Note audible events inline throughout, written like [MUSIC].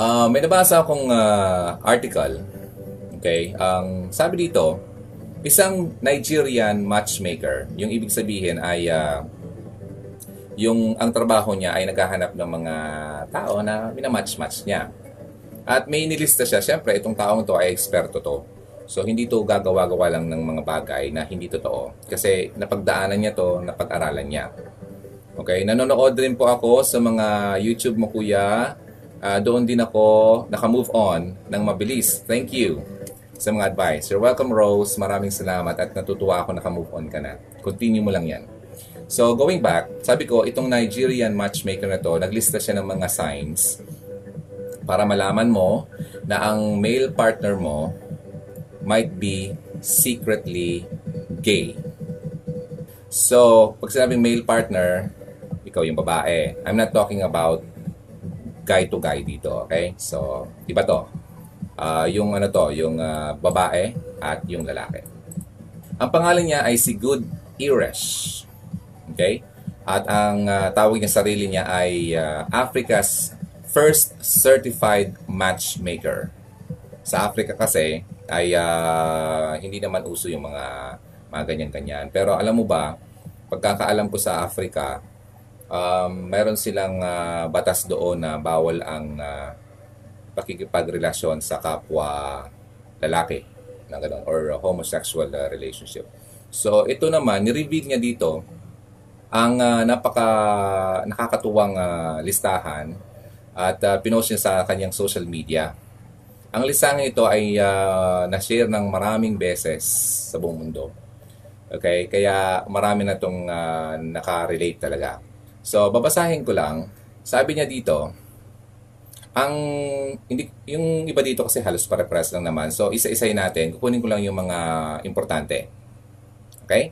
Uh, may nabasa akong uh, article. Okay? Ang sabi dito, isang Nigerian matchmaker, yung ibig sabihin ay uh, yung ang trabaho niya ay naghahanap ng mga tao na minamatch-match niya. At may nilista siya, syempre itong taong to ay eksperto to. So hindi to gagawa-gawa lang ng mga bagay na hindi totoo. Kasi napagdaanan niya to, napag-aralan niya. Okay, nanonood rin po ako sa mga YouTube mo kuya. Uh, doon din ako naka-move on ng mabilis. Thank you sa mga advice. You're welcome Rose. Maraming salamat at natutuwa ako naka-move on ka na. Continue mo lang yan. So going back, sabi ko itong Nigerian matchmaker na to, naglista siya ng mga signs para malaman mo na ang male partner mo might be secretly gay. So, pag sinabing male partner, ikaw yung babae. I'm not talking about guy to guy dito, okay? So, iba to. Uh, yung ano to, yung uh, babae at yung lalaki. Ang pangalan niya ay si Good Irish. Okay? At ang uh, tawag niya sarili niya ay uh, Africa's first certified matchmaker. Sa Africa kasi ay uh, hindi naman uso yung mga mga ganyan-ganyan. Pero alam mo ba, pagkakaalam ko sa Africa, um, meron silang uh, batas doon na bawal ang uh, pakikipagrelasyon sa kapwa lalaki na ganun, or uh, homosexual uh, relationship. So ito naman, ni-reveal niya dito ang uh, napaka nakakatuwang uh, listahan at uh, pinost niya sa kanyang social media. Ang listahan ito ay uh, na-share ng maraming beses sa buong mundo. Okay? Kaya marami na itong uh, nakarelate talaga. So, babasahin ko lang. Sabi niya dito, ang hindi yung iba dito kasi halos pare-pares lang naman. So, isa-isahin natin. Kukunin ko lang yung mga importante. Okay?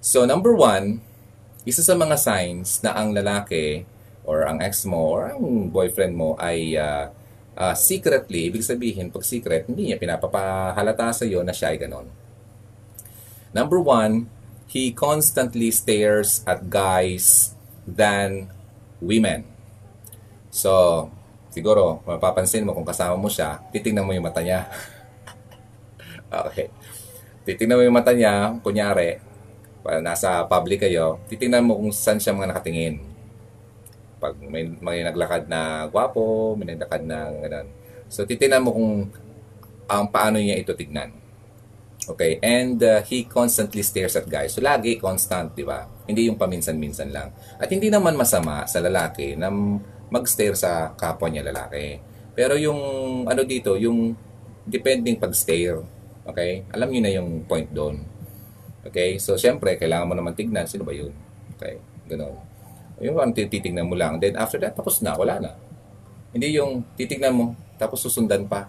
So, number one, isa sa mga signs na ang lalaki or ang ex mo or ang boyfriend mo ay uh, uh, secretly, ibig sabihin, pag secret, hindi niya pinapapahalata sa iyo na siya ay ganon. Number one, he constantly stares at guys than women. So, siguro, mapapansin mo kung kasama mo siya, titingnan mo yung mata niya. [LAUGHS] okay. Titingnan mo yung mata niya, kunyari, nasa public kayo, titingnan mo kung saan siya mga nakatingin. Pag may, may naglakad na gwapo, may naglakad na ganun. So, titingnan mo kung um, paano niya ito tignan. Okay, and uh, he constantly stares at guys. So lagi constant, di ba? Hindi yung paminsan-minsan lang. At hindi naman masama sa lalaki na mag-stare sa kapwa niya lalaki. Pero yung ano dito, yung depending pag-stare. Okay? Alam niyo na yung point doon. Okay? So syempre, kailangan mo naman tignan sino ba yun. Okay? Ganun. Yung parang titignan mo lang. Then after that, tapos na. Wala na. Hindi yung titignan mo, tapos susundan pa.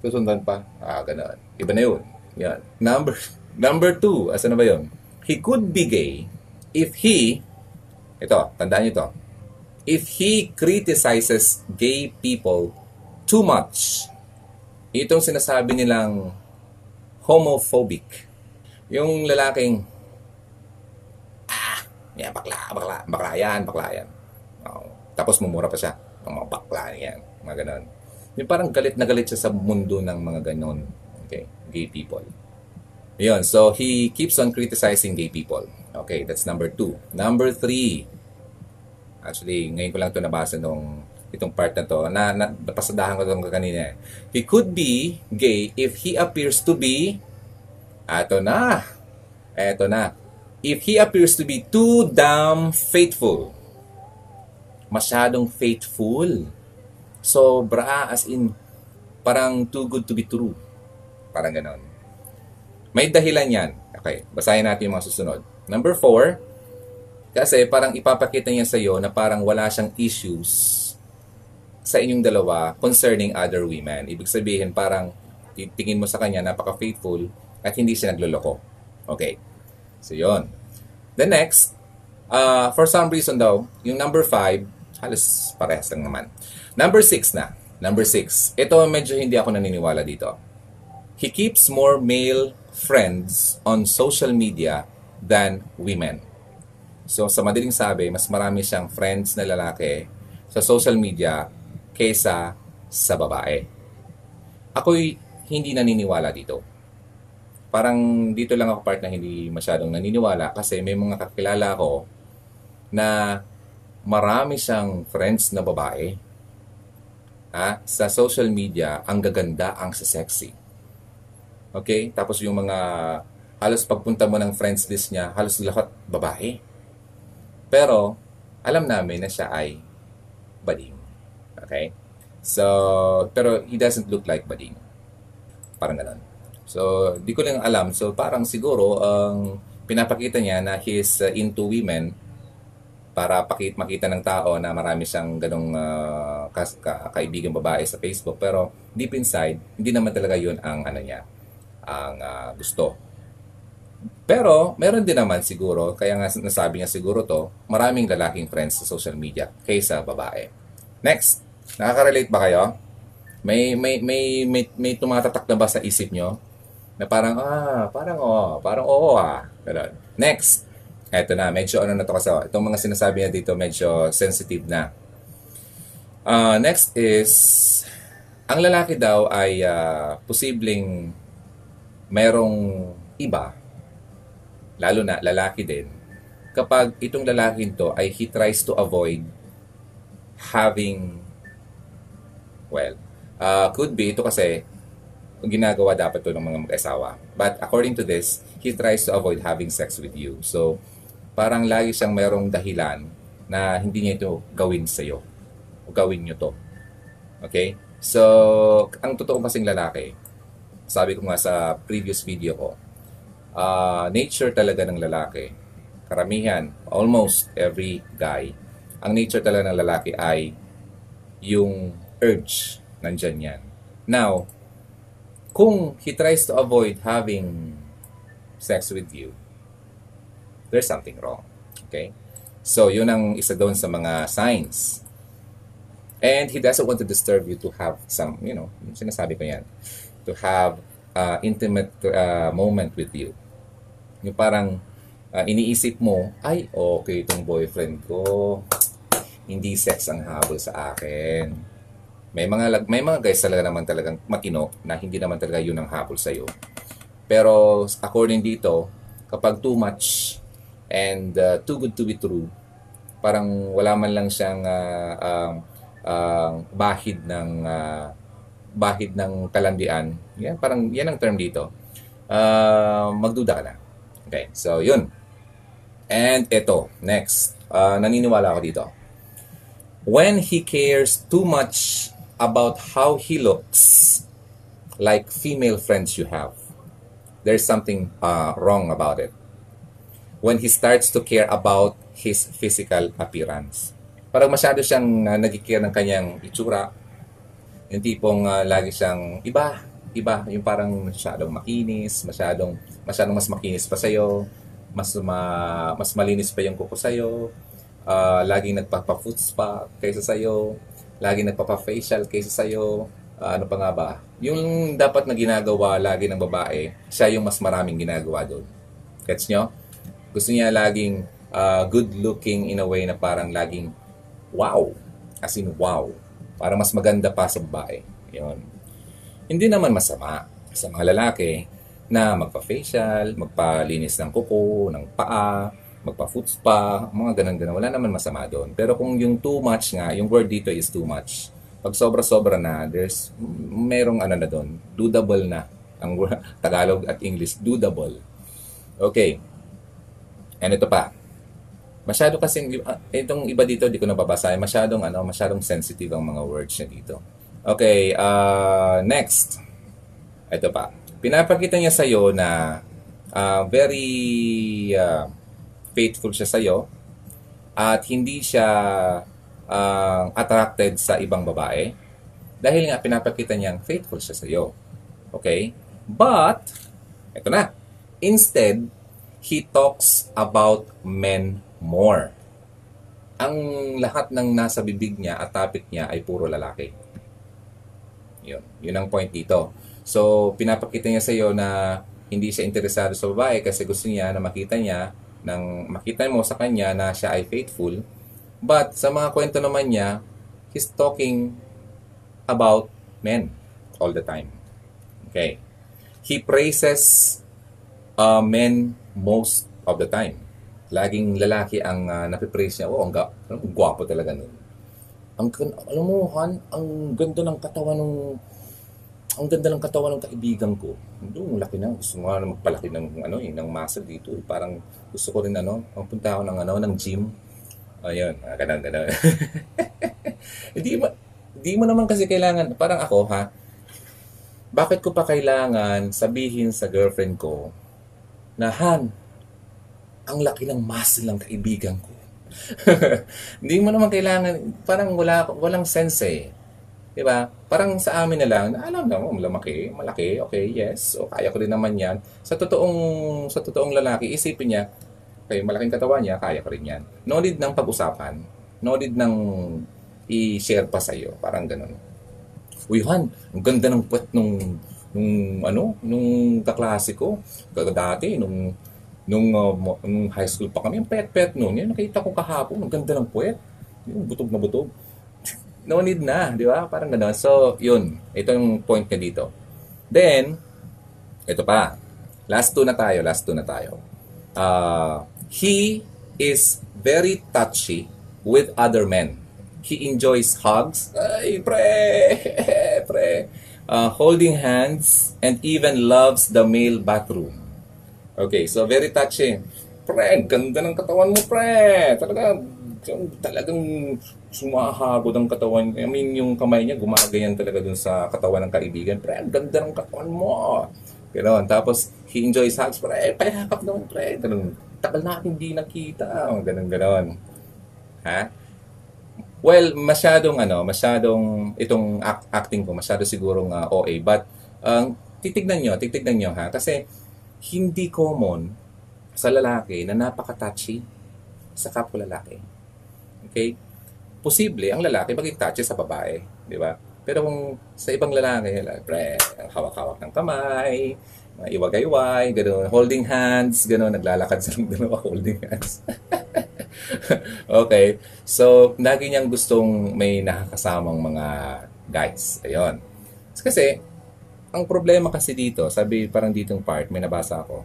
Susundan pa. Ah, ganun. Iba na yun. Yan. Number, number two, asa na ba yun? He could be gay if he, ito, tandaan niyo ito, if he criticizes gay people too much. Itong sinasabi nilang homophobic. Yung lalaking, ah, yan, bakla, bakla, bakla yan, bakla yan. Oh, tapos mumura pa siya. Ang mga bakla yan, mga ganon. Yung parang galit na galit siya sa mundo ng mga ganon. Gay people. Yun, so he keeps on criticizing gay people. Okay, that's number two. Number three, actually, ngayon ko lang ito nabasa nung itong part na to, na, na napasadahan ko itong kanina. He could be gay if he appears to be, eto na, eto na, if he appears to be too damn faithful. Masyadong faithful. Sobra, as in, parang too good to be true. Parang ganon. May dahilan yan. Okay, basahin natin yung mga susunod. Number four, kasi parang ipapakita niya sa iyo na parang wala siyang issues sa inyong dalawa concerning other women. Ibig sabihin parang tingin mo sa kanya napaka-faithful at hindi siya nagloloko. Okay. So, yon. The next, uh, for some reason daw, yung number five, halos parehas lang naman. Number six na. Number six. Ito medyo hindi ako naniniwala dito he keeps more male friends on social media than women. So sa madaling sabi, mas marami siyang friends na lalaki sa social media kaysa sa babae. Ako'y hindi naniniwala dito. Parang dito lang ako part na hindi masyadong naniniwala kasi may mga kakilala ko na marami siyang friends na babae. Ha? Sa social media, ang gaganda, ang sexy. Okay? Tapos yung mga halos pagpunta mo ng friends list niya, halos lahat babae. Pero, alam namin na siya ay bading. Okay? So, pero he doesn't look like bading. Parang ganun. So, di ko lang alam. So, parang siguro, ang um, pinapakita niya na he's uh, into women para pakit makita ng tao na marami siyang ganong uh, ka, ka, kaibigan babae sa Facebook pero deep inside hindi naman talaga yun ang ano niya ang uh, gusto. Pero meron din naman siguro kaya nga nasabi niya siguro to maraming lalaking friends sa social media kaysa babae. Next nakaka-relate ba kayo? May may may may, may tumatatak na ba sa isip nyo? Na parang ah parang oh parang oo ah. Ganun next Eto na, medyo ano na to kasi. Itong mga sinasabi niya dito, medyo sensitive na. Uh, next is, ang lalaki daw ay uh, posibleng merong iba, lalo na lalaki din, kapag itong lalaki to ay he tries to avoid having, well, uh, could be, ito kasi, ginagawa dapat to ng mga mag-asawa. But according to this, he tries to avoid having sex with you. So, parang lagi siyang merong dahilan na hindi niya ito gawin sa iyo. O gawin niyo to. Okay? So, ang totoo kasing lalaki, sabi ko nga sa previous video ko, uh, nature talaga ng lalaki, karamihan, almost every guy, ang nature talaga ng lalaki ay yung urge, nandyan yan. Now, kung he tries to avoid having sex with you, there's something wrong. Okay? So, yun ang isa doon sa mga signs. And he doesn't want to disturb you to have some, you know, sinasabi ko yan, to have uh, intimate uh, moment with you. Yung parang uh, iniisip mo, ay, okay itong boyfriend ko, hindi sex ang habol sa akin. May mga may mga guys talaga naman talagang matino na hindi naman talaga yun ang habol sa iyo. Pero according dito, kapag too much and uh, too good to be true. Parang wala man lang siyang uh, uh, uh, bahid ng uh, bahid ng kalandian. Yan, parang yan ang term dito. Uh, magduda ka na. Okay, so yun. And ito, next. Uh, naniniwala ako dito. When he cares too much about how he looks, like female friends you have, there's something uh, wrong about it when he starts to care about his physical appearance. Parang masyado siyang uh, nagkikare ng kanyang itsura. Yung tipong uh, lagi siyang iba, iba, yung parang masyadong makinis, masyadong masyadong mas makinis pa sa'yo, mas ma, mas malinis pa yung kuko sa'yo, uh, laging nagpapa-foot spa kaysa sa'yo, laging nagpapa-facial kaysa sa'yo, uh, ano pa nga ba? Yung dapat na ginagawa lagi ng babae, siya yung mas maraming ginagawa doon. Gets nyo? Gusto niya laging uh, good looking in a way na parang laging wow. As in wow. Para mas maganda pa sa babae. Yun. Hindi naman masama sa mga lalaki na magpa-facial, magpalinis ng kuko, ng paa, magpa-foot spa, mga ganun-ganun. Wala naman masama doon. Pero kung yung too much nga, yung word dito is too much. Pag sobra-sobra na, there's merong ano na doon, doable na. Ang [LAUGHS] Tagalog at English, doable. Okay. And ito pa. Masyado kasing, uh, itong iba dito, di ko nababasa. Masyadong, ano, masyadong sensitive ang mga words niya dito. Okay, uh, next. Ito pa. Pinapakita niya sa'yo na uh, very uh, faithful siya sa'yo at hindi siya uh, attracted sa ibang babae dahil nga pinapakita niyang faithful siya sa'yo. Okay? But, ito na. Instead, he talks about men more. Ang lahat ng nasa bibig niya at topic niya ay puro lalaki. Yun. Yun ang point dito. So, pinapakita niya sa iyo na hindi siya interesado sa babae kasi gusto niya na makita niya nang makita mo sa kanya na siya ay faithful. But sa mga kwento naman niya, he's talking about men all the time. Okay. He praises uh, men most of the time. Laging lalaki ang uh, napipraise niya. Oh, ang, ga- ang gwapo talaga nun. Ang, alam mo, Han, ang ganda ng katawan ng ang ganda ng katawan ng kaibigan ko. Doon, laki na. Gusto nga na magpalaki ng, ano, eh, ng muscle dito. Eh. Parang gusto ko rin, ano, ang punta ako ng, ano, ng gym. Ayun, ah, ganun, ganun. [LAUGHS] Hindi mo, hindi mo naman kasi kailangan, parang ako, ha, bakit ko pa kailangan sabihin sa girlfriend ko na, Han, ang laki ng muscle ng kaibigan ko. [LAUGHS] Hindi mo naman kailangan, parang wala, walang sense eh. Di ba? Parang sa amin na lang, alam na mo, malaki, malaki, okay, yes, o kaya ko rin naman yan. Sa totoong, sa totoong lalaki, isipin niya, okay, malaking katawan niya, kaya ko rin yan. No need ng pag-usapan. No need ng i-share pa sa'yo. Parang ganun. Uy, Han, ang ganda ng puwet nung, nung, ano, nung kaklase ko. Dati, nung, nung, uh, nung high school pa kami, ang pet-pet nun. Yan, nakita ko kahapon, ang ganda ng puwet. Yung butog na butog [LAUGHS] no need na, di ba? Parang gano'n. So, yun. Ito yung point niya dito. Then, ito pa. Last two na tayo. Last two na tayo. Uh, he is very touchy with other men. He enjoys hugs. Ay, pre! [LAUGHS] pre! Uh, holding hands and even loves the male bathroom. Okay, so very touchy. Pre, ganda ng katawan mo, pre! Talaga, talagang sumahagod ang katawan. I mean, yung kamay niya gumagayan talaga dun sa katawan ng kaibigan. Pre, ang ganda ng katawan mo. Ganon. Tapos, he enjoys hugs. Pre, pahakap naman, pre. Ganon. Tagal na hindi nakita. Ganon, ganon. Ha? Well, masyadong ano, masyadong itong act- acting ko, masyado sigurong uh, OA. But, ang um, titignan nyo, titignan nyo ha. Kasi, hindi common sa lalaki na napaka-touchy sa kapwa lalaki. Okay? Posible ang lalaki maging touchy sa babae, di ba? Pero kung sa ibang lalaki, pre, hawak-hawak ng kamay, iwagay-way, gano'n, holding hands, gano'n, naglalakad silang [LAUGHS] dalawa holding hands. [LAUGHS] okay. So, lagi niyang gustong may nakakasamang mga guys. Ayun. Kasi, ang problema kasi dito, sabi parang ditong part, may nabasa ako,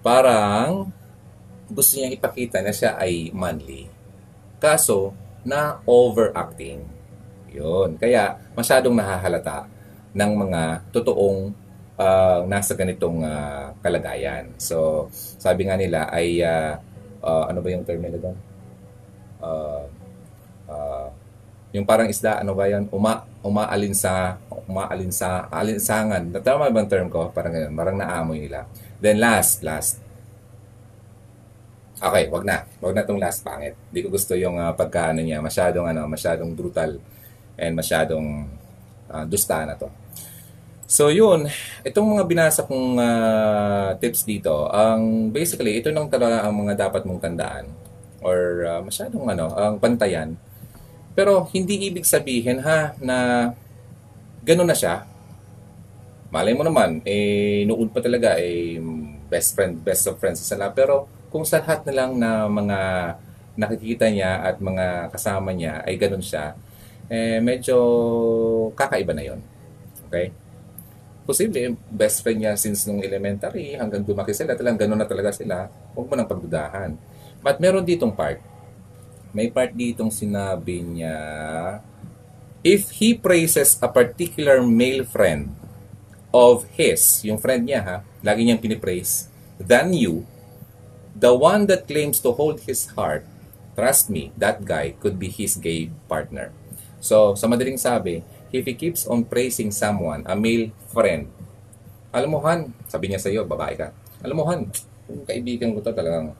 parang gusto niya ipakita na siya ay manly. Kaso, na overacting. Yun. Kaya, masyadong nahahalata ng mga totoong uh, nasa ganitong uh, kalagayan. So, sabi nga nila ay, uh, uh, ano ba yung term nila doon? Uh, uh, yung parang isda, ano ba yan? Uma, umaalinsa, umaalinsa, alinsangan. Tama ba ang term ko? Parang ganyan. Parang naamoy nila. Then last, last, Okay, wag na. Wag na tong last pangit. Hindi ko gusto yung uh, pagkaano niya, masyadong ano, masyadong brutal and masyadong uh, dusta na to. So yun, itong mga binasa kong uh, tips dito, ang basically ito nang talaga ang mga dapat mong tandaan or uh, masyadong ano, ang pantayan. Pero hindi ibig sabihin ha na gano'n na siya. Malay mo naman, eh, noon pa talaga, eh, best friend, best of friends sila. Pero kung sa lahat na lang na mga nakikita niya at mga kasama niya ay ganun siya, eh, medyo kakaiba na yon Okay? Posible, best friend niya since nung elementary hanggang lumaki sila, talagang ganun na talaga sila. Huwag mo nang pagdudahan. But meron ditong part. May part ditong sinabi niya, if he praises a particular male friend of his, yung friend niya ha, lagi niyang pinipraise, than you, The one that claims to hold his heart, trust me, that guy could be his gay partner. So, sa madaling sabi, if he keeps on praising someone, a male friend, alam mo Han, sabi niya sa iyo, babae ka, alam mo Han, yung kaibigan ko to talagang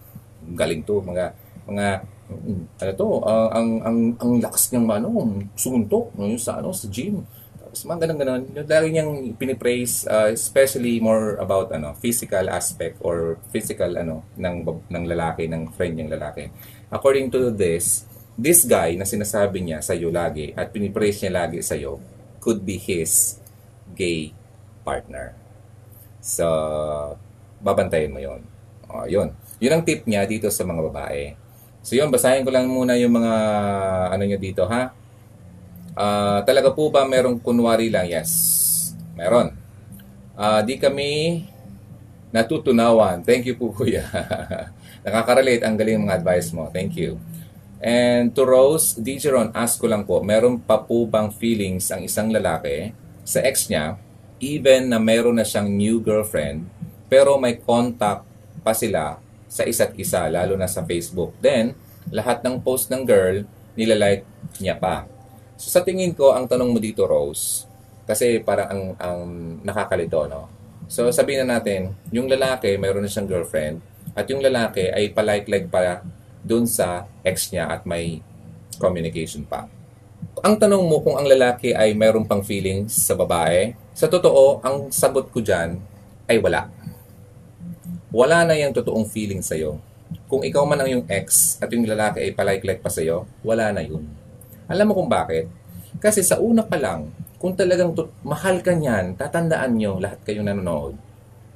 galing to, mga mga ano to, uh, ang ang ang lakas niyang ano, suntok no, sa ano sa gym. Tapos mga ganun ganun, yung lagi niyang pinipraise uh, especially more about ano, physical aspect or physical ano ng ng lalaki, ng friend niyang lalaki. According to this, this guy na sinasabi niya sa iyo lagi at pinipraise niya lagi sa iyo could be his gay partner. So, babantayin mo 'yon. Oh, 'yun. 'Yun ang tip niya dito sa mga babae. So, 'yun, basahin ko lang muna yung mga ano niya dito, ha? Ah, talaga po ba merong kunwari lang? Yes. Meron. Ah, di kami natutunawan. Thank you po, [LAUGHS] kuya. Nakaka-relate. Ang galing mga advice mo. Thank you. And to Rose, DJ Ron, ask ko lang po, meron pa po bang feelings ang isang lalaki sa ex niya, even na meron na siyang new girlfriend, pero may contact pa sila sa isa't isa, lalo na sa Facebook. Then, lahat ng post ng girl, nilalike niya pa. So sa tingin ko, ang tanong mo dito, Rose, kasi parang ang, ang nakakalito, no? So sabihin na natin, yung lalaki, mayroon na siyang girlfriend, at yung lalaki ay palike-like pa dun sa ex niya at may communication pa. Ang tanong mo kung ang lalaki ay mayroon pang feelings sa babae, sa totoo, ang sagot ko dyan ay wala. Wala na yung totoong feeling sa'yo. Kung ikaw man ang yung ex at yung lalaki ay palike-like pa sa'yo, wala na yun. Alam mo kung bakit? Kasi sa una pa lang, kung talagang to- mahal ka niyan, tatandaan nyo, lahat kayong nanonood,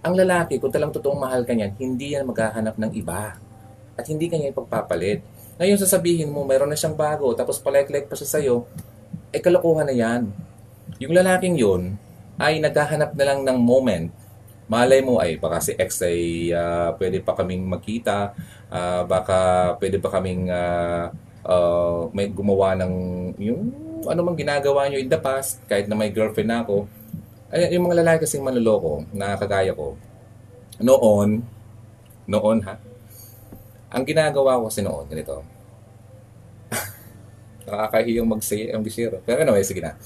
ang lalaki, kung talagang totoong mahal ka niyan, hindi yan maghahanap ng iba. At hindi kanya ipagpapalit. Ngayon sasabihin mo, mayroon na siyang bago, tapos palike-like pa siya sa'yo, eh kalokohan na yan. Yung lalaking yun, ay naghahanap na lang ng moment. Malay mo ay baka si ex ay ah, pwede pa kaming magkita, ah, baka pwede pa kaming ah, ah, may gumawa ng yung ano mang ginagawa nyo in the past, kahit na may girlfriend na ako. Ay, yung mga lalaki kasing manloloko na kagaya ko, noon, noon ha, ang ginagawa ko kasi noon, ganito. [LAUGHS] Nakakahiyang mag-say ang bisiro. Pero anyway, sige na.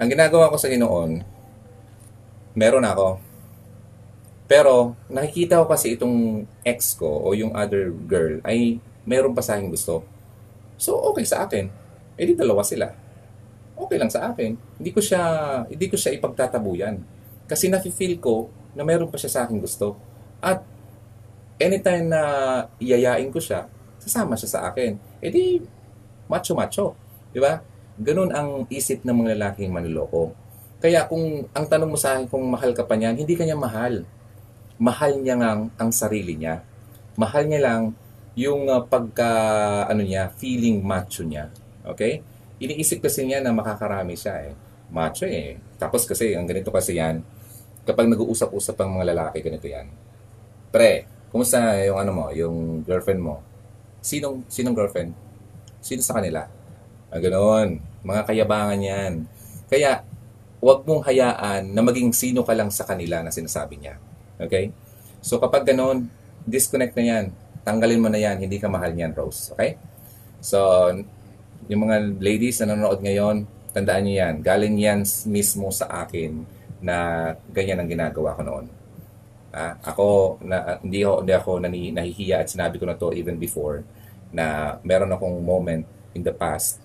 Ang ginagawa ko sa noon, meron ako. Pero nakikita ko kasi itong ex ko o yung other girl ay meron pa sa akin gusto. So okay sa akin. Eh di dalawa sila. Okay lang sa akin. Hindi ko siya hindi ko siya ipagtatabuyan. Kasi nafi-feel ko na meron pa siya sa akin gusto. At anytime na iyayain ko siya, sasama siya sa akin. Eh di macho-macho. Di ba? Ganun ang isip ng mga lalaking manloloko. Kaya kung ang tanong mo sa akin kung mahal ka pa niyan, hindi kanya mahal. Mahal niya nga ang sarili niya. Mahal niya lang yung uh, pagka ano niya, feeling macho niya. Okay? Iniisip kasi niya na makakarami siya eh. Macho eh. Tapos kasi ang ganito kasi yan, kapag nag-uusap-usap ang mga lalaki, ganito yan. Pre, kumusta yung ano mo, yung girlfriend mo? Sinong sinong girlfriend? Sino sa kanila? Ah, ganoon. Mga kayabangan yan. Kaya, huwag mong hayaan na maging sino ka lang sa kanila na sinasabi niya. Okay? So, kapag ganoon, disconnect na yan. Tanggalin mo na yan. Hindi ka mahal niyan, Rose. Okay? So, yung mga ladies na nanonood ngayon, tandaan niyo yan. Galing yan mismo sa akin na ganyan ang ginagawa ko noon. Ah, ako na hindi ako hindi ako nani, nahihiya at sinabi ko na to even before na meron akong moment in the past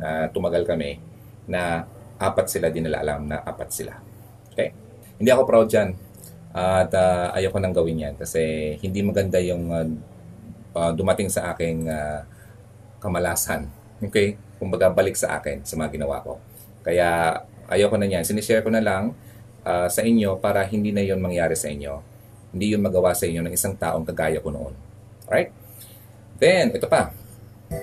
na tumagal kami na apat sila din nila alam na apat sila. Okay? Hindi ako proud diyan. At uh, ayoko nang gawin yan kasi hindi maganda yung uh, dumating sa aking uh, kamalasan. Okay? Kumbaga balik sa akin sa mga ginawa ko. Kaya ayoko na yan. Sinishare ko na lang uh, sa inyo para hindi na yon mangyari sa inyo hindi yun magawa sa inyo ng isang taong kagaya ko noon. Alright? Then, ito pa.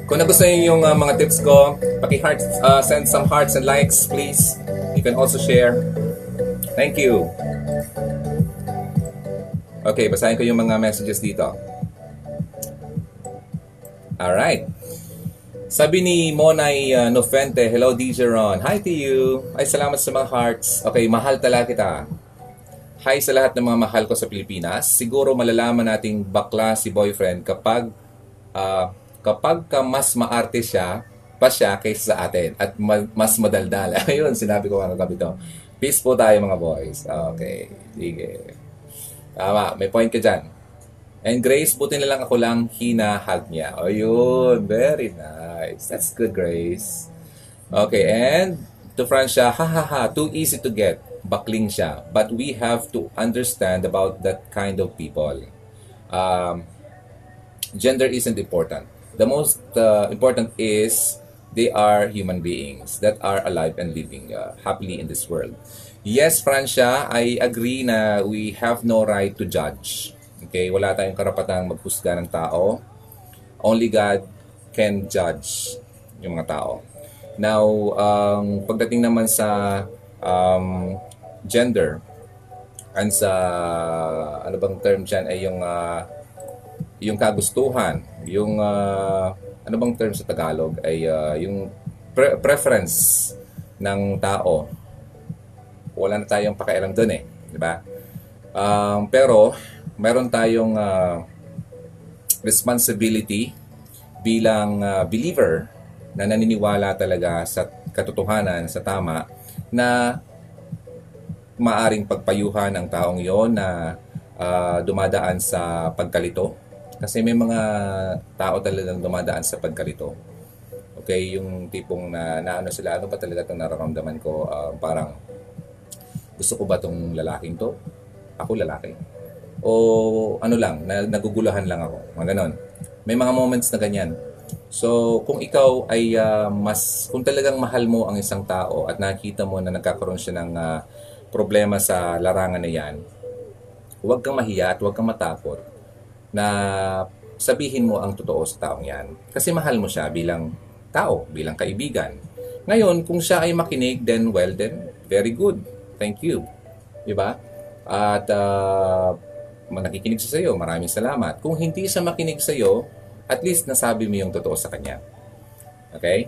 Kung nagustuhan yung uh, mga tips ko, paki-heart, uh, send some hearts and likes, please. You can also share. Thank you. Okay, basahin ko yung mga messages dito. Alright. Sabi ni Monay uh, Nofente, Hello DJ Ron. Hi to you. Ay, salamat sa mga hearts. Okay, mahal talaga kita. Hi sa lahat ng mga mahal ko sa Pilipinas. Siguro malalaman nating bakla si boyfriend kapag uh, kapag ka mas maarte siya pa siya kaysa sa atin at ma- mas madaldal. [LAUGHS] Ayun, sinabi ko nga kagabi to. Peace po tayo mga boys. Okay, sige. Tama, may point ka dyan. And Grace, buti na lang ako lang hinahag niya. Ayun, very nice. That's good, Grace. Okay, and to Francia, ha ha ha, too easy to get bakling siya. But we have to understand about that kind of people. Um, gender isn't important. The most uh, important is they are human beings that are alive and living uh, happily in this world. Yes, Francia, I agree na we have no right to judge. Okay, wala tayong karapatang maghusga ng tao. Only God can judge yung mga tao. Now, ang pagdating naman sa um, gender, and sa ano bang term diyan ay yung uh, yung kagustuhan, yung uh, ano bang term sa Tagalog ay uh, yung pre- preference ng tao. Wala na tayong pakialam doon eh, di ba? Um, pero meron tayong uh, responsibility bilang uh, believer na naniniwala talaga sa katotohanan, sa tama, na maaring pagpayuhan ng taong yon na uh, dumadaan sa pagkalito. Kasi may mga tao talagang dumadaan sa pagkalito. Okay, yung tipong na, na ano sila, ano ba talaga itong nararamdaman ko? Uh, parang, gusto ko ba itong lalaking to? Ako lalaki. O ano lang, na, nagugulahan lang ako. Mga ganon. May mga moments na ganyan. So, kung ikaw ay uh, mas, kung talagang mahal mo ang isang tao at nakita mo na nagkakaroon siya ng uh, problema sa larangan na yan, huwag kang mahiya at huwag kang matakot na sabihin mo ang totoo sa taong yan. Kasi mahal mo siya bilang tao, bilang kaibigan. Ngayon, kung siya ay makinig, then well, then very good. Thank you. Diba? At uh, nakikinig siya sa maraming salamat. Kung hindi siya makinig sa iyo, at least nasabi mo yung totoo sa kanya. Okay?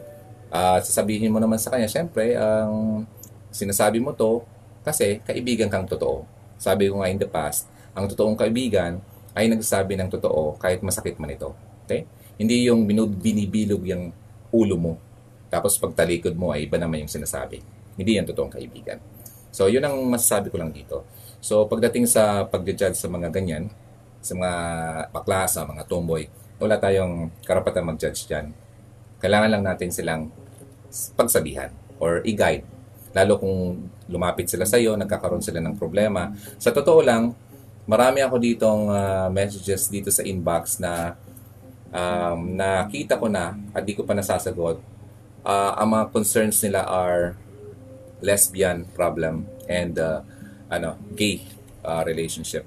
Uh, sasabihin mo naman sa kanya, syempre, ang sinasabi mo to kasi kaibigan kang totoo. Sabi ko nga in the past, ang totoong kaibigan ay nagsasabi ng totoo kahit masakit man ito. Okay? Hindi yung binibilog yung ulo mo. Tapos pagtalikod mo ay iba naman yung sinasabi. Hindi yan totoong kaibigan. So, yun ang masasabi ko lang dito. So, pagdating sa pag-judge sa mga ganyan, sa mga bakla, sa mga tomboy, wala tayong karapatan mag-judge dyan. Kailangan lang natin silang pagsabihan or i-guide Lalo kung lumapit sila sa iyo, nagkakaroon sila ng problema. Sa totoo lang, marami ako ditong uh, messages dito sa inbox na um, nakita ko na at di ko pa nasasagot. Uh, ang mga concerns nila are lesbian problem and uh, ano gay uh, relationship.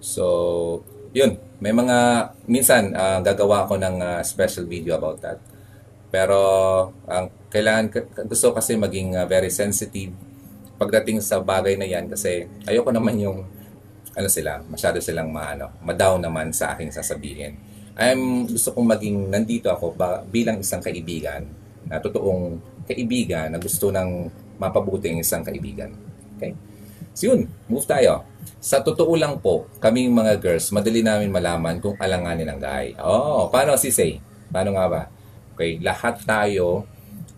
So, yun. May mga, minsan, uh, gagawa ako ng uh, special video about that. Pero ang kailangan gusto kasi maging uh, very sensitive pagdating sa bagay na 'yan kasi ayoko naman yung ano sila, masyado silang maano, ma-down naman sa aking sasabihin. I'm gusto kong maging nandito ako ba, bilang isang kaibigan, na totoong kaibigan na gusto ng mapabuti ang isang kaibigan. Okay? So yun, move tayo. Sa totoo lang po, kaming mga girls, madali namin malaman kung alanganin ang guy. Oh, paano si Say? Paano nga ba? Okay, lahat tayo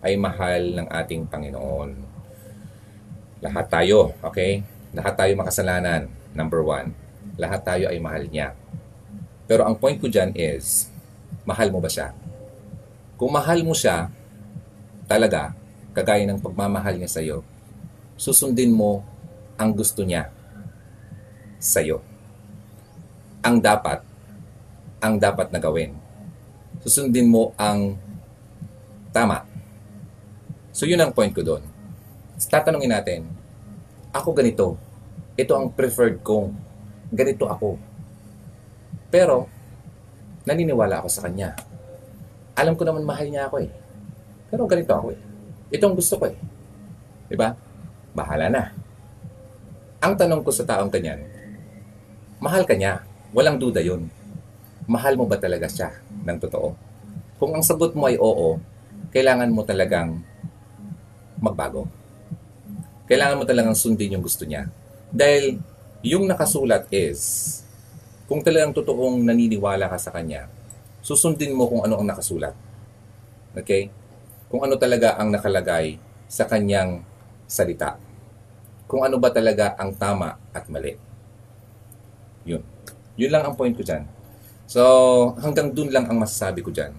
ay mahal ng ating Panginoon. Lahat tayo, okay? Lahat tayo makasalanan, number one. Lahat tayo ay mahal niya. Pero ang point ko dyan is, mahal mo ba siya? Kung mahal mo siya, talaga, kagaya ng pagmamahal niya sa'yo, susundin mo ang gusto niya sa'yo. Ang dapat, ang dapat na gawin. Susundin mo ang Tama. So yun ang point ko doon. Tatanungin natin, ako ganito. Ito ang preferred kong. Ganito ako. Pero, naniniwala ako sa kanya. Alam ko naman mahal niya ako eh. Pero ganito ako eh. Ito ang gusto ko eh. Diba? Bahala na. Ang tanong ko sa taong kanyan, mahal ka niya. Walang duda yun. Mahal mo ba talaga siya ng totoo? Kung ang sagot mo ay oo, kailangan mo talagang magbago. Kailangan mo talagang sundin yung gusto niya. Dahil yung nakasulat is, kung talagang totoong naniniwala ka sa kanya, susundin mo kung ano ang nakasulat. Okay? Kung ano talaga ang nakalagay sa kanyang salita. Kung ano ba talaga ang tama at mali. Yun. Yun lang ang point ko dyan. So, hanggang dun lang ang masasabi ko dyan.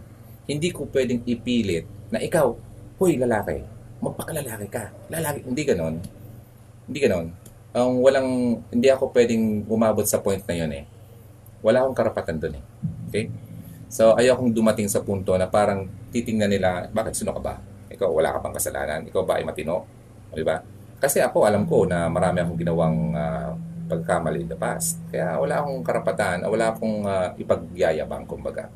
Hindi ko pwedeng ipilit na ikaw, huy, lalaki, magpakalalaki ka. Lalaki, hindi ganon. Hindi ganon. Ang um, walang, hindi ako pwedeng umabot sa point na yun eh. Wala akong karapatan doon eh. Okay? So, ayaw kong dumating sa punto na parang titingnan nila, bakit sino ka ba? Ikaw, wala ka pang kasalanan. Ikaw ba ay matino? Di ba? Kasi ako, alam ko na marami akong ginawang uh, pagkamali in the past. Kaya wala akong karapatan, wala akong uh, ipagyayabang, kumbaga.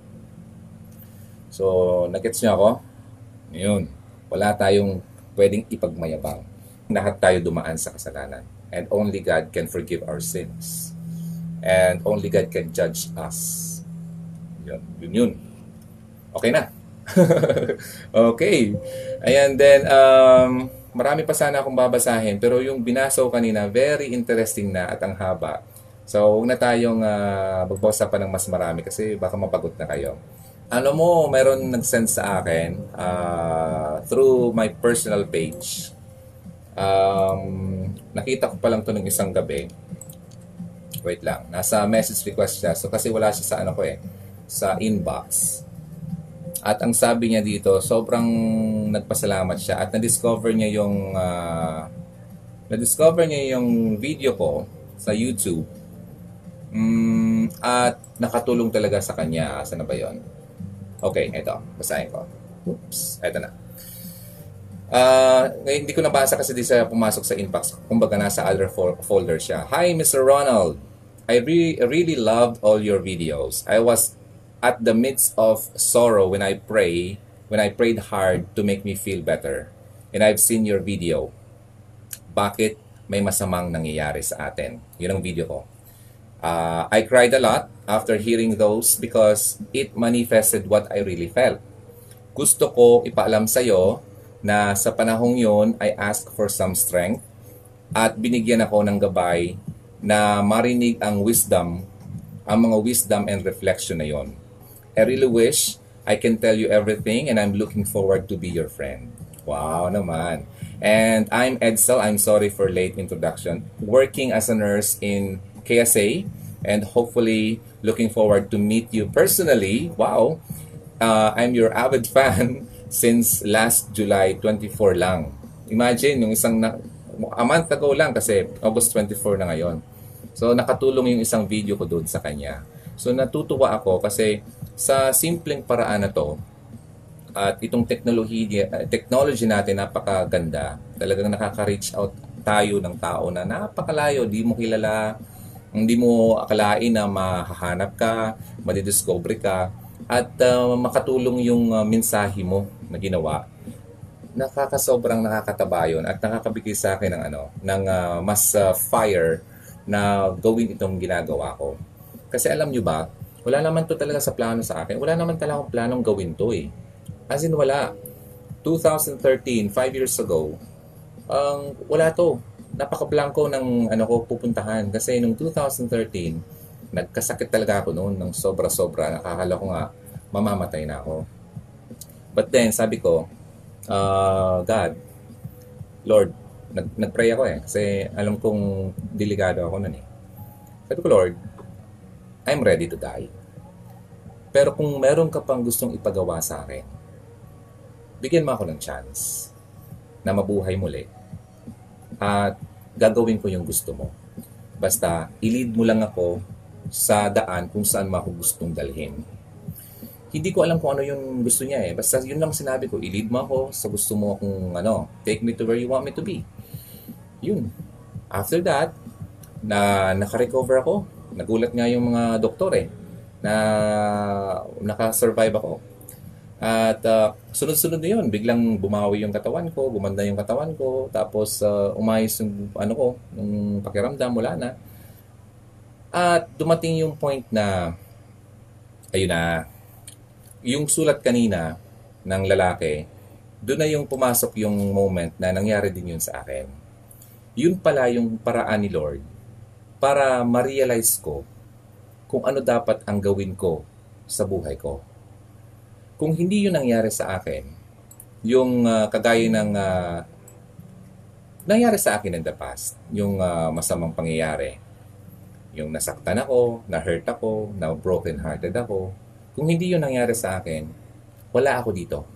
So, nagets niyo ako? Yun. Wala tayong pwedeng ipagmayabang. Lahat tayo dumaan sa kasalanan. And only God can forgive our sins. And only God can judge us. Yun, yun, yun. Okay na. [LAUGHS] okay. Ayan, then, um, marami pa sana akong babasahin. Pero yung binaso kanina, very interesting na at ang haba. So, huwag na tayong uh, magbasa pa ng mas marami kasi baka mapagod na kayo. Ano mo, meron nag-send sa akin uh, through my personal page. Um, nakita ko pa lang to ng isang gabi. Wait lang. Nasa message request siya. So kasi wala siya sa ano ko eh. Sa inbox. At ang sabi niya dito, sobrang nagpasalamat siya at na-discover niya yung uh, na-discover niya yung video ko sa YouTube. Mm, at nakatulong talaga sa kanya. Asa na ba 'yon? Okay, ito. Basahin ko. Oops. Ito na. Uh, hindi ko nabasa kasi di siya pumasok sa inbox. Kumbaga nasa other fo- folder siya. Hi, Mr. Ronald. I re- really loved all your videos. I was at the midst of sorrow when I pray, when I prayed hard to make me feel better. And I've seen your video. Bakit may masamang nangyayari sa atin? Yun ang video ko. Uh, I cried a lot after hearing those because it manifested what I really felt. Gusto ko ipaalam sa iyo na sa panahong yon I asked for some strength at binigyan ako ng gabay na marinig ang wisdom, ang mga wisdom and reflection na yon. I really wish I can tell you everything and I'm looking forward to be your friend. Wow naman. And I'm Edsel. I'm sorry for late introduction. Working as a nurse in KSA and hopefully looking forward to meet you personally. Wow! Uh, I'm your avid [LAUGHS] fan since last July 24 lang. Imagine, yung isang na, a month ago lang kasi August 24 na ngayon. So nakatulong yung isang video ko doon sa kanya. So natutuwa ako kasi sa simpleng paraan na to, at itong technology, technology natin napakaganda. Talagang nakaka-reach out tayo ng tao na napakalayo, di mo kilala, hindi mo akalain na mahahanap ka, madidiscover ka, at uh, makatulong yung uh, mensahe mo na ginawa. Nakakasobrang nakakataba yun at nakakabigay sa akin ng, ano, ng uh, mas uh, fire na gawin itong ginagawa ko. Kasi alam nyo ba, wala naman to talaga sa plano sa akin. Wala naman talaga akong planong gawin to eh. As in, wala. 2013, 5 years ago, um, wala to. Napaka-blanco ng ano ko pupuntahan. Kasi nung 2013 nagkasakit talaga ako noon ng sobra-sobra. Nakakala ko nga mamamatay na ako. But then sabi ko uh, God Lord nag nagpray ako eh. Kasi alam kong delikado ako noon eh. Sabi ko Lord I'm ready to die pero kung meron ka pang gustong ipagawa sa akin bigyan mo ako ng chance na mabuhay muli at gagawin ko yung gusto mo. Basta, ilid mo lang ako sa daan kung saan mo ako gustong dalhin. Hindi ko alam kung ano yung gusto niya eh. Basta yun lang sinabi ko, ilid mo ako sa gusto mo akong ano, take me to where you want me to be. Yun. After that, na naka-recover ako. Nagulat nga yung mga doktor eh na naka-survive ako. At uh, sunod-sunod na yun, biglang bumawi yung katawan ko, gumanda yung katawan ko, tapos uh, umayos yung ano ko, yung pakiramdam, wala na. At dumating yung point na, ayun na, yung sulat kanina ng lalaki, doon na yung pumasok yung moment na nangyari din yun sa akin. Yun pala yung paraan ni Lord para ma-realize ko kung ano dapat ang gawin ko sa buhay ko kung hindi yun nangyari sa akin, yung uh, kagaya ng uh, nangyari sa akin in the past, yung uh, masamang pangyayari, yung nasaktan ako, na-hurt ako, na broken-hearted ako, kung hindi yun nangyari sa akin, wala ako dito.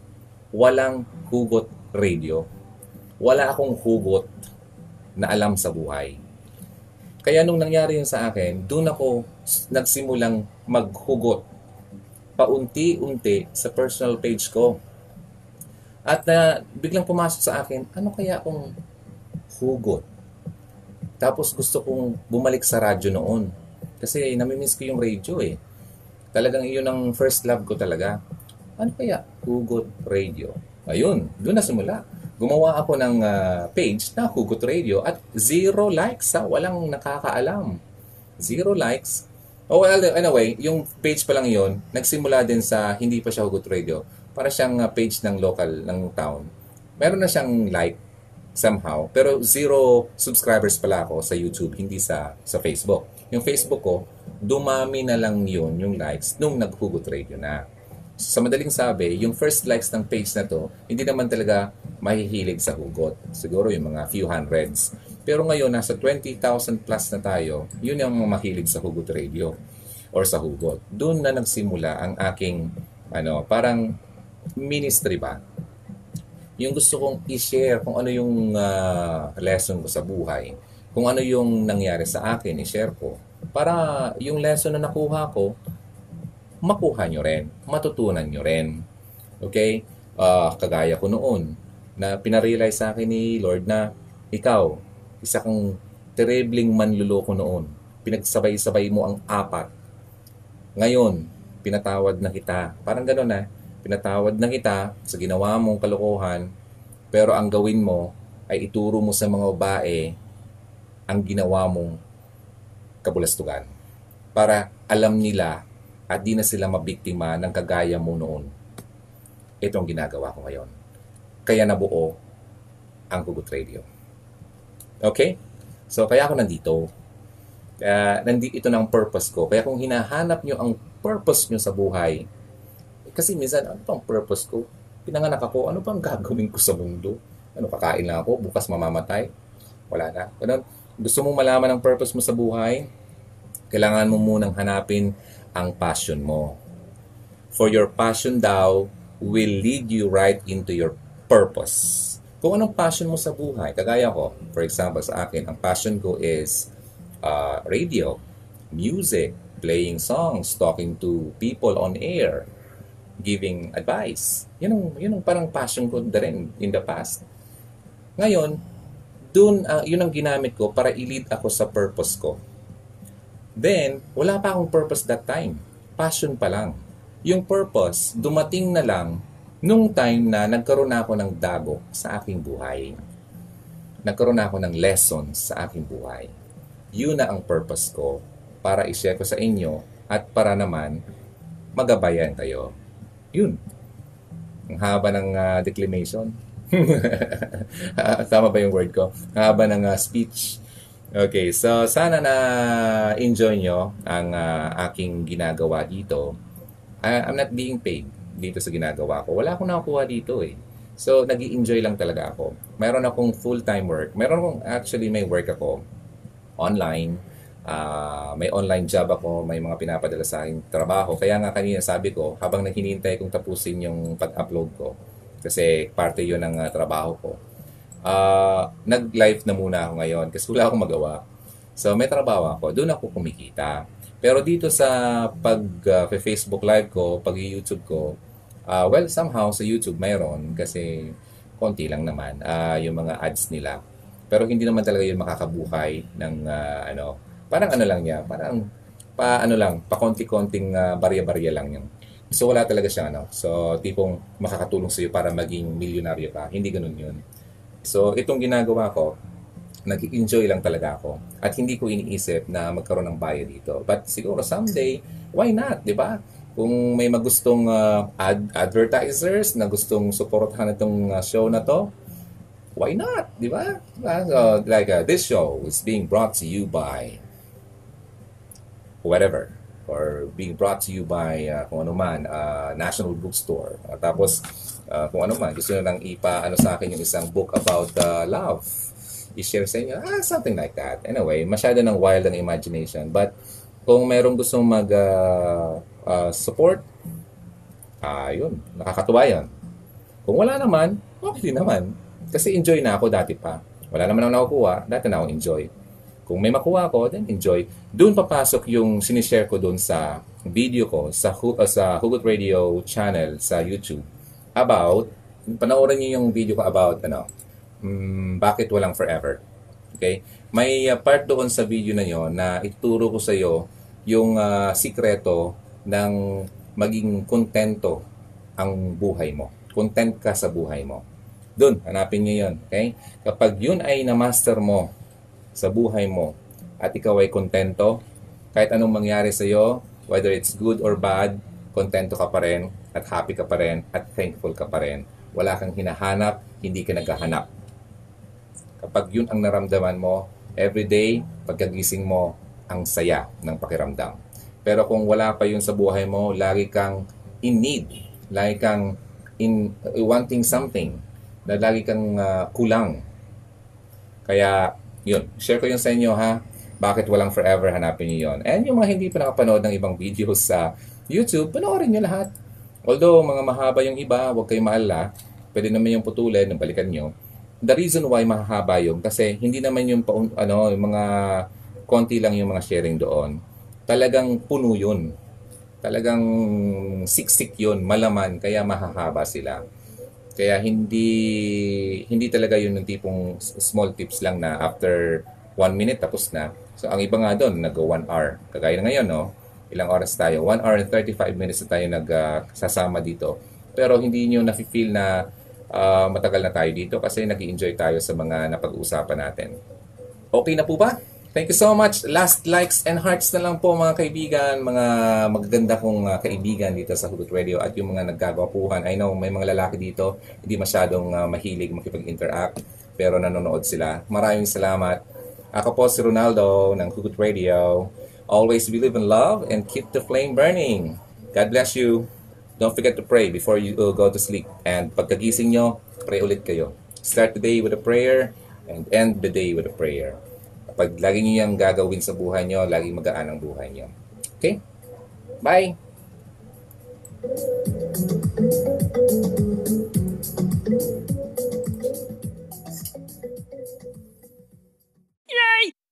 Walang hugot radio. Wala akong hugot na alam sa buhay. Kaya nung nangyari yun sa akin, doon ako nagsimulang maghugot paunti-unti sa personal page ko. At na biglang pumasok sa akin, ano kaya kung hugot? Tapos gusto kong bumalik sa radyo noon. Kasi namimiss ko yung radio eh. Talagang iyon ang first love ko talaga. Ano kaya hugot radio? Ayun, doon na simula. Gumawa ako ng uh, page na Hugot Radio at zero likes ha, walang nakakaalam. Zero likes. Oh, well, anyway, yung page pa lang yon nagsimula din sa hindi pa siya Hugot Radio. Para siyang uh, page ng local, ng town. Meron na siyang like somehow, pero zero subscribers pala ako sa YouTube, hindi sa sa Facebook. Yung Facebook ko, dumami na lang yun, yung likes, nung naghugot radio na sa madaling sabi, yung first likes ng page na to, hindi naman talaga mahihilig sa hugot. Siguro yung mga few hundreds. Pero ngayon, nasa 20,000 plus na tayo, yun yung mahilig sa hugot radio or sa hugot. Doon na nagsimula ang aking, ano, parang ministry ba? Yung gusto kong i-share kung ano yung uh, lesson ko sa buhay. Kung ano yung nangyari sa akin, i-share ko. Para yung lesson na nakuha ko, makuha nyo rin, matutunan nyo rin. Okay? Uh, kagaya ko noon, na pinarealize sa akin ni Lord na ikaw, isa kang terribling manluloko noon. Pinagsabay-sabay mo ang apat. Ngayon, pinatawad na kita. Parang gano'n na, pinatawad na kita sa ginawa mong kalokohan, pero ang gawin mo ay ituro mo sa mga babae ang ginawa mong kabulastugan. Para alam nila at di na sila mabiktima ng kagaya mo noon. Ito ang ginagawa ko ngayon. Kaya nabuo ang Gugut Radio. Okay? So, kaya ako nandito. Kaya nandito ito ng purpose ko. Kaya kung hinahanap nyo ang purpose nyo sa buhay, kasi minsan, ano pang purpose ko? Pinanganak ako, ano pang gagawin ko sa mundo? Ano, kakain lang ako, bukas mamamatay? Wala na. Ganun. Gusto mong malaman ang purpose mo sa buhay? Kailangan mo munang hanapin ang passion mo. For your passion daw will lead you right into your purpose. Kung anong passion mo sa buhay, kagaya ko, for example sa akin, ang passion ko is uh, radio, music, playing songs, talking to people on air, giving advice. Yun ang, yun ang parang passion ko rin in the past. Ngayon, dun, uh, yun ang ginamit ko para i-lead ako sa purpose ko. Then, wala pa akong purpose that time. Passion pa lang. Yung purpose, dumating na lang nung time na nagkaroon na ako ng dago sa aking buhay. Nagkaroon na ako ng lessons sa aking buhay. Yun na ang purpose ko para i-share ko sa inyo at para naman magabayan kayo. Yun. Ang haba ng uh, declamation. [LAUGHS] Tama ba yung word ko? Ang haba ng uh, speech. Okay, so sana na enjoy nyo ang uh, aking ginagawa dito. I, I'm not being paid dito sa ginagawa ko. Wala akong nakukuha dito eh. So, nag enjoy lang talaga ako. Meron akong full-time work. Meron akong, actually, may work ako online. Uh, may online job ako. May mga pinapadala sa akin trabaho. Kaya nga kanina sabi ko, habang naghihintay kong tapusin yung pag-upload ko, kasi parte yon ng uh, trabaho ko, uh, nag-live na muna ako ngayon kasi wala akong magawa. So may trabaho ako, doon ako kumikita. Pero dito sa pag uh, Facebook live ko, pag YouTube ko, uh, well somehow sa YouTube mayroon kasi konti lang naman uh, yung mga ads nila. Pero hindi naman talaga yun makakabuhay ng uh, ano, parang ano lang niya, parang pa ano lang, pa konti-konting uh, barya-barya lang yung So wala talaga siyang ano. So tipong makakatulong sa iyo para maging milyonaryo ka. Hindi ganoon 'yun. So, itong ginagawa ko, nag-enjoy lang talaga ako. At hindi ko iniisip na magkaroon ng bayad dito. But siguro someday, why not, di ba? Kung may magustong uh, ad- advertisers na gustong suportahan itong uh, show na to, why not, di ba? So, like uh, this show is being brought to you by whatever or being brought to you by uh, kung ano man, uh, National Bookstore. Uh, tapos, uh, kung ano man, gusto nyo lang ipa, ano sa akin yung isang book about uh, love. I-share sa inyo, ah, something like that. Anyway, masyado ng wild ang imagination. But, kung mayroong gustong mag uh, uh, support, ah, uh, yun, nakakatuwa yan. Kung wala naman, okay naman. Kasi enjoy na ako dati pa. Wala naman ako nakukuha, dati na ako enjoy. Kung may makuha ako, then enjoy. Doon papasok yung sinishare ko doon sa video ko sa, uh, sa Hugot Radio channel sa YouTube about, panoorin niyo yung video ko about, ano, um, bakit walang forever. Okay? May uh, part doon sa video na yon na ituro ko sa iyo yung uh, sikreto ng maging kontento ang buhay mo. content ka sa buhay mo. Doon, hanapin niyo yun. Okay? Kapag yun ay na-master mo sa buhay mo at ikaw ay kontento, kahit anong mangyari sa iyo, whether it's good or bad, kontento ka pa rin at happy ka pa rin at thankful ka pa rin. Wala kang hinahanap, hindi ka naghahanap. Kapag yun ang naramdaman mo, everyday, pagkagising mo, ang saya ng pakiramdam. Pero kung wala pa yun sa buhay mo, lagi kang in need, lagi kang in uh, wanting something, na lagi kang uh, kulang. Kaya, yun, share ko yun sa inyo ha. Bakit walang forever, hanapin niyo yun. And yung mga hindi pa nakapanood ng ibang videos sa YouTube, panoorin niyo lahat. Although, mga mahaba yung iba, huwag kayong maalala. Pwede naman yung putulin, balikan nyo. The reason why mahaba yung, kasi hindi naman yung, ano, yung mga konti lang yung mga sharing doon. Talagang puno yun. Talagang siksik yun, malaman, kaya mahahaba sila. Kaya hindi hindi talaga yun yung tipong small tips lang na after one minute tapos na. So ang iba nga doon, nag one hour. Kagaya na ngayon, no? Ilang oras tayo? 1 hour and 35 minutes na tayo nagsasama dito. Pero hindi nyo nafe-feel na uh, matagal na tayo dito kasi nag enjoy tayo sa mga napag-uusapan natin. Okay na po ba? Thank you so much. Last likes and hearts na lang po mga kaibigan, mga magaganda kong uh, kaibigan dito sa Hugot Radio at yung mga naggagwapuhan. I know may mga lalaki dito, hindi masyadong uh, mahilig makipag-interact pero nanonood sila. Maraming salamat. Ako po si Ronaldo ng Hugot Radio. Always believe in love and keep the flame burning. God bless you. Don't forget to pray before you uh, go to sleep. And pagkagising nyo, pray ulit kayo. Start the day with a prayer and end the day with a prayer. Pag lagi niyo yung gagawin sa buhay niyo, lagi magaan ang buhay niyo. Okay? Bye!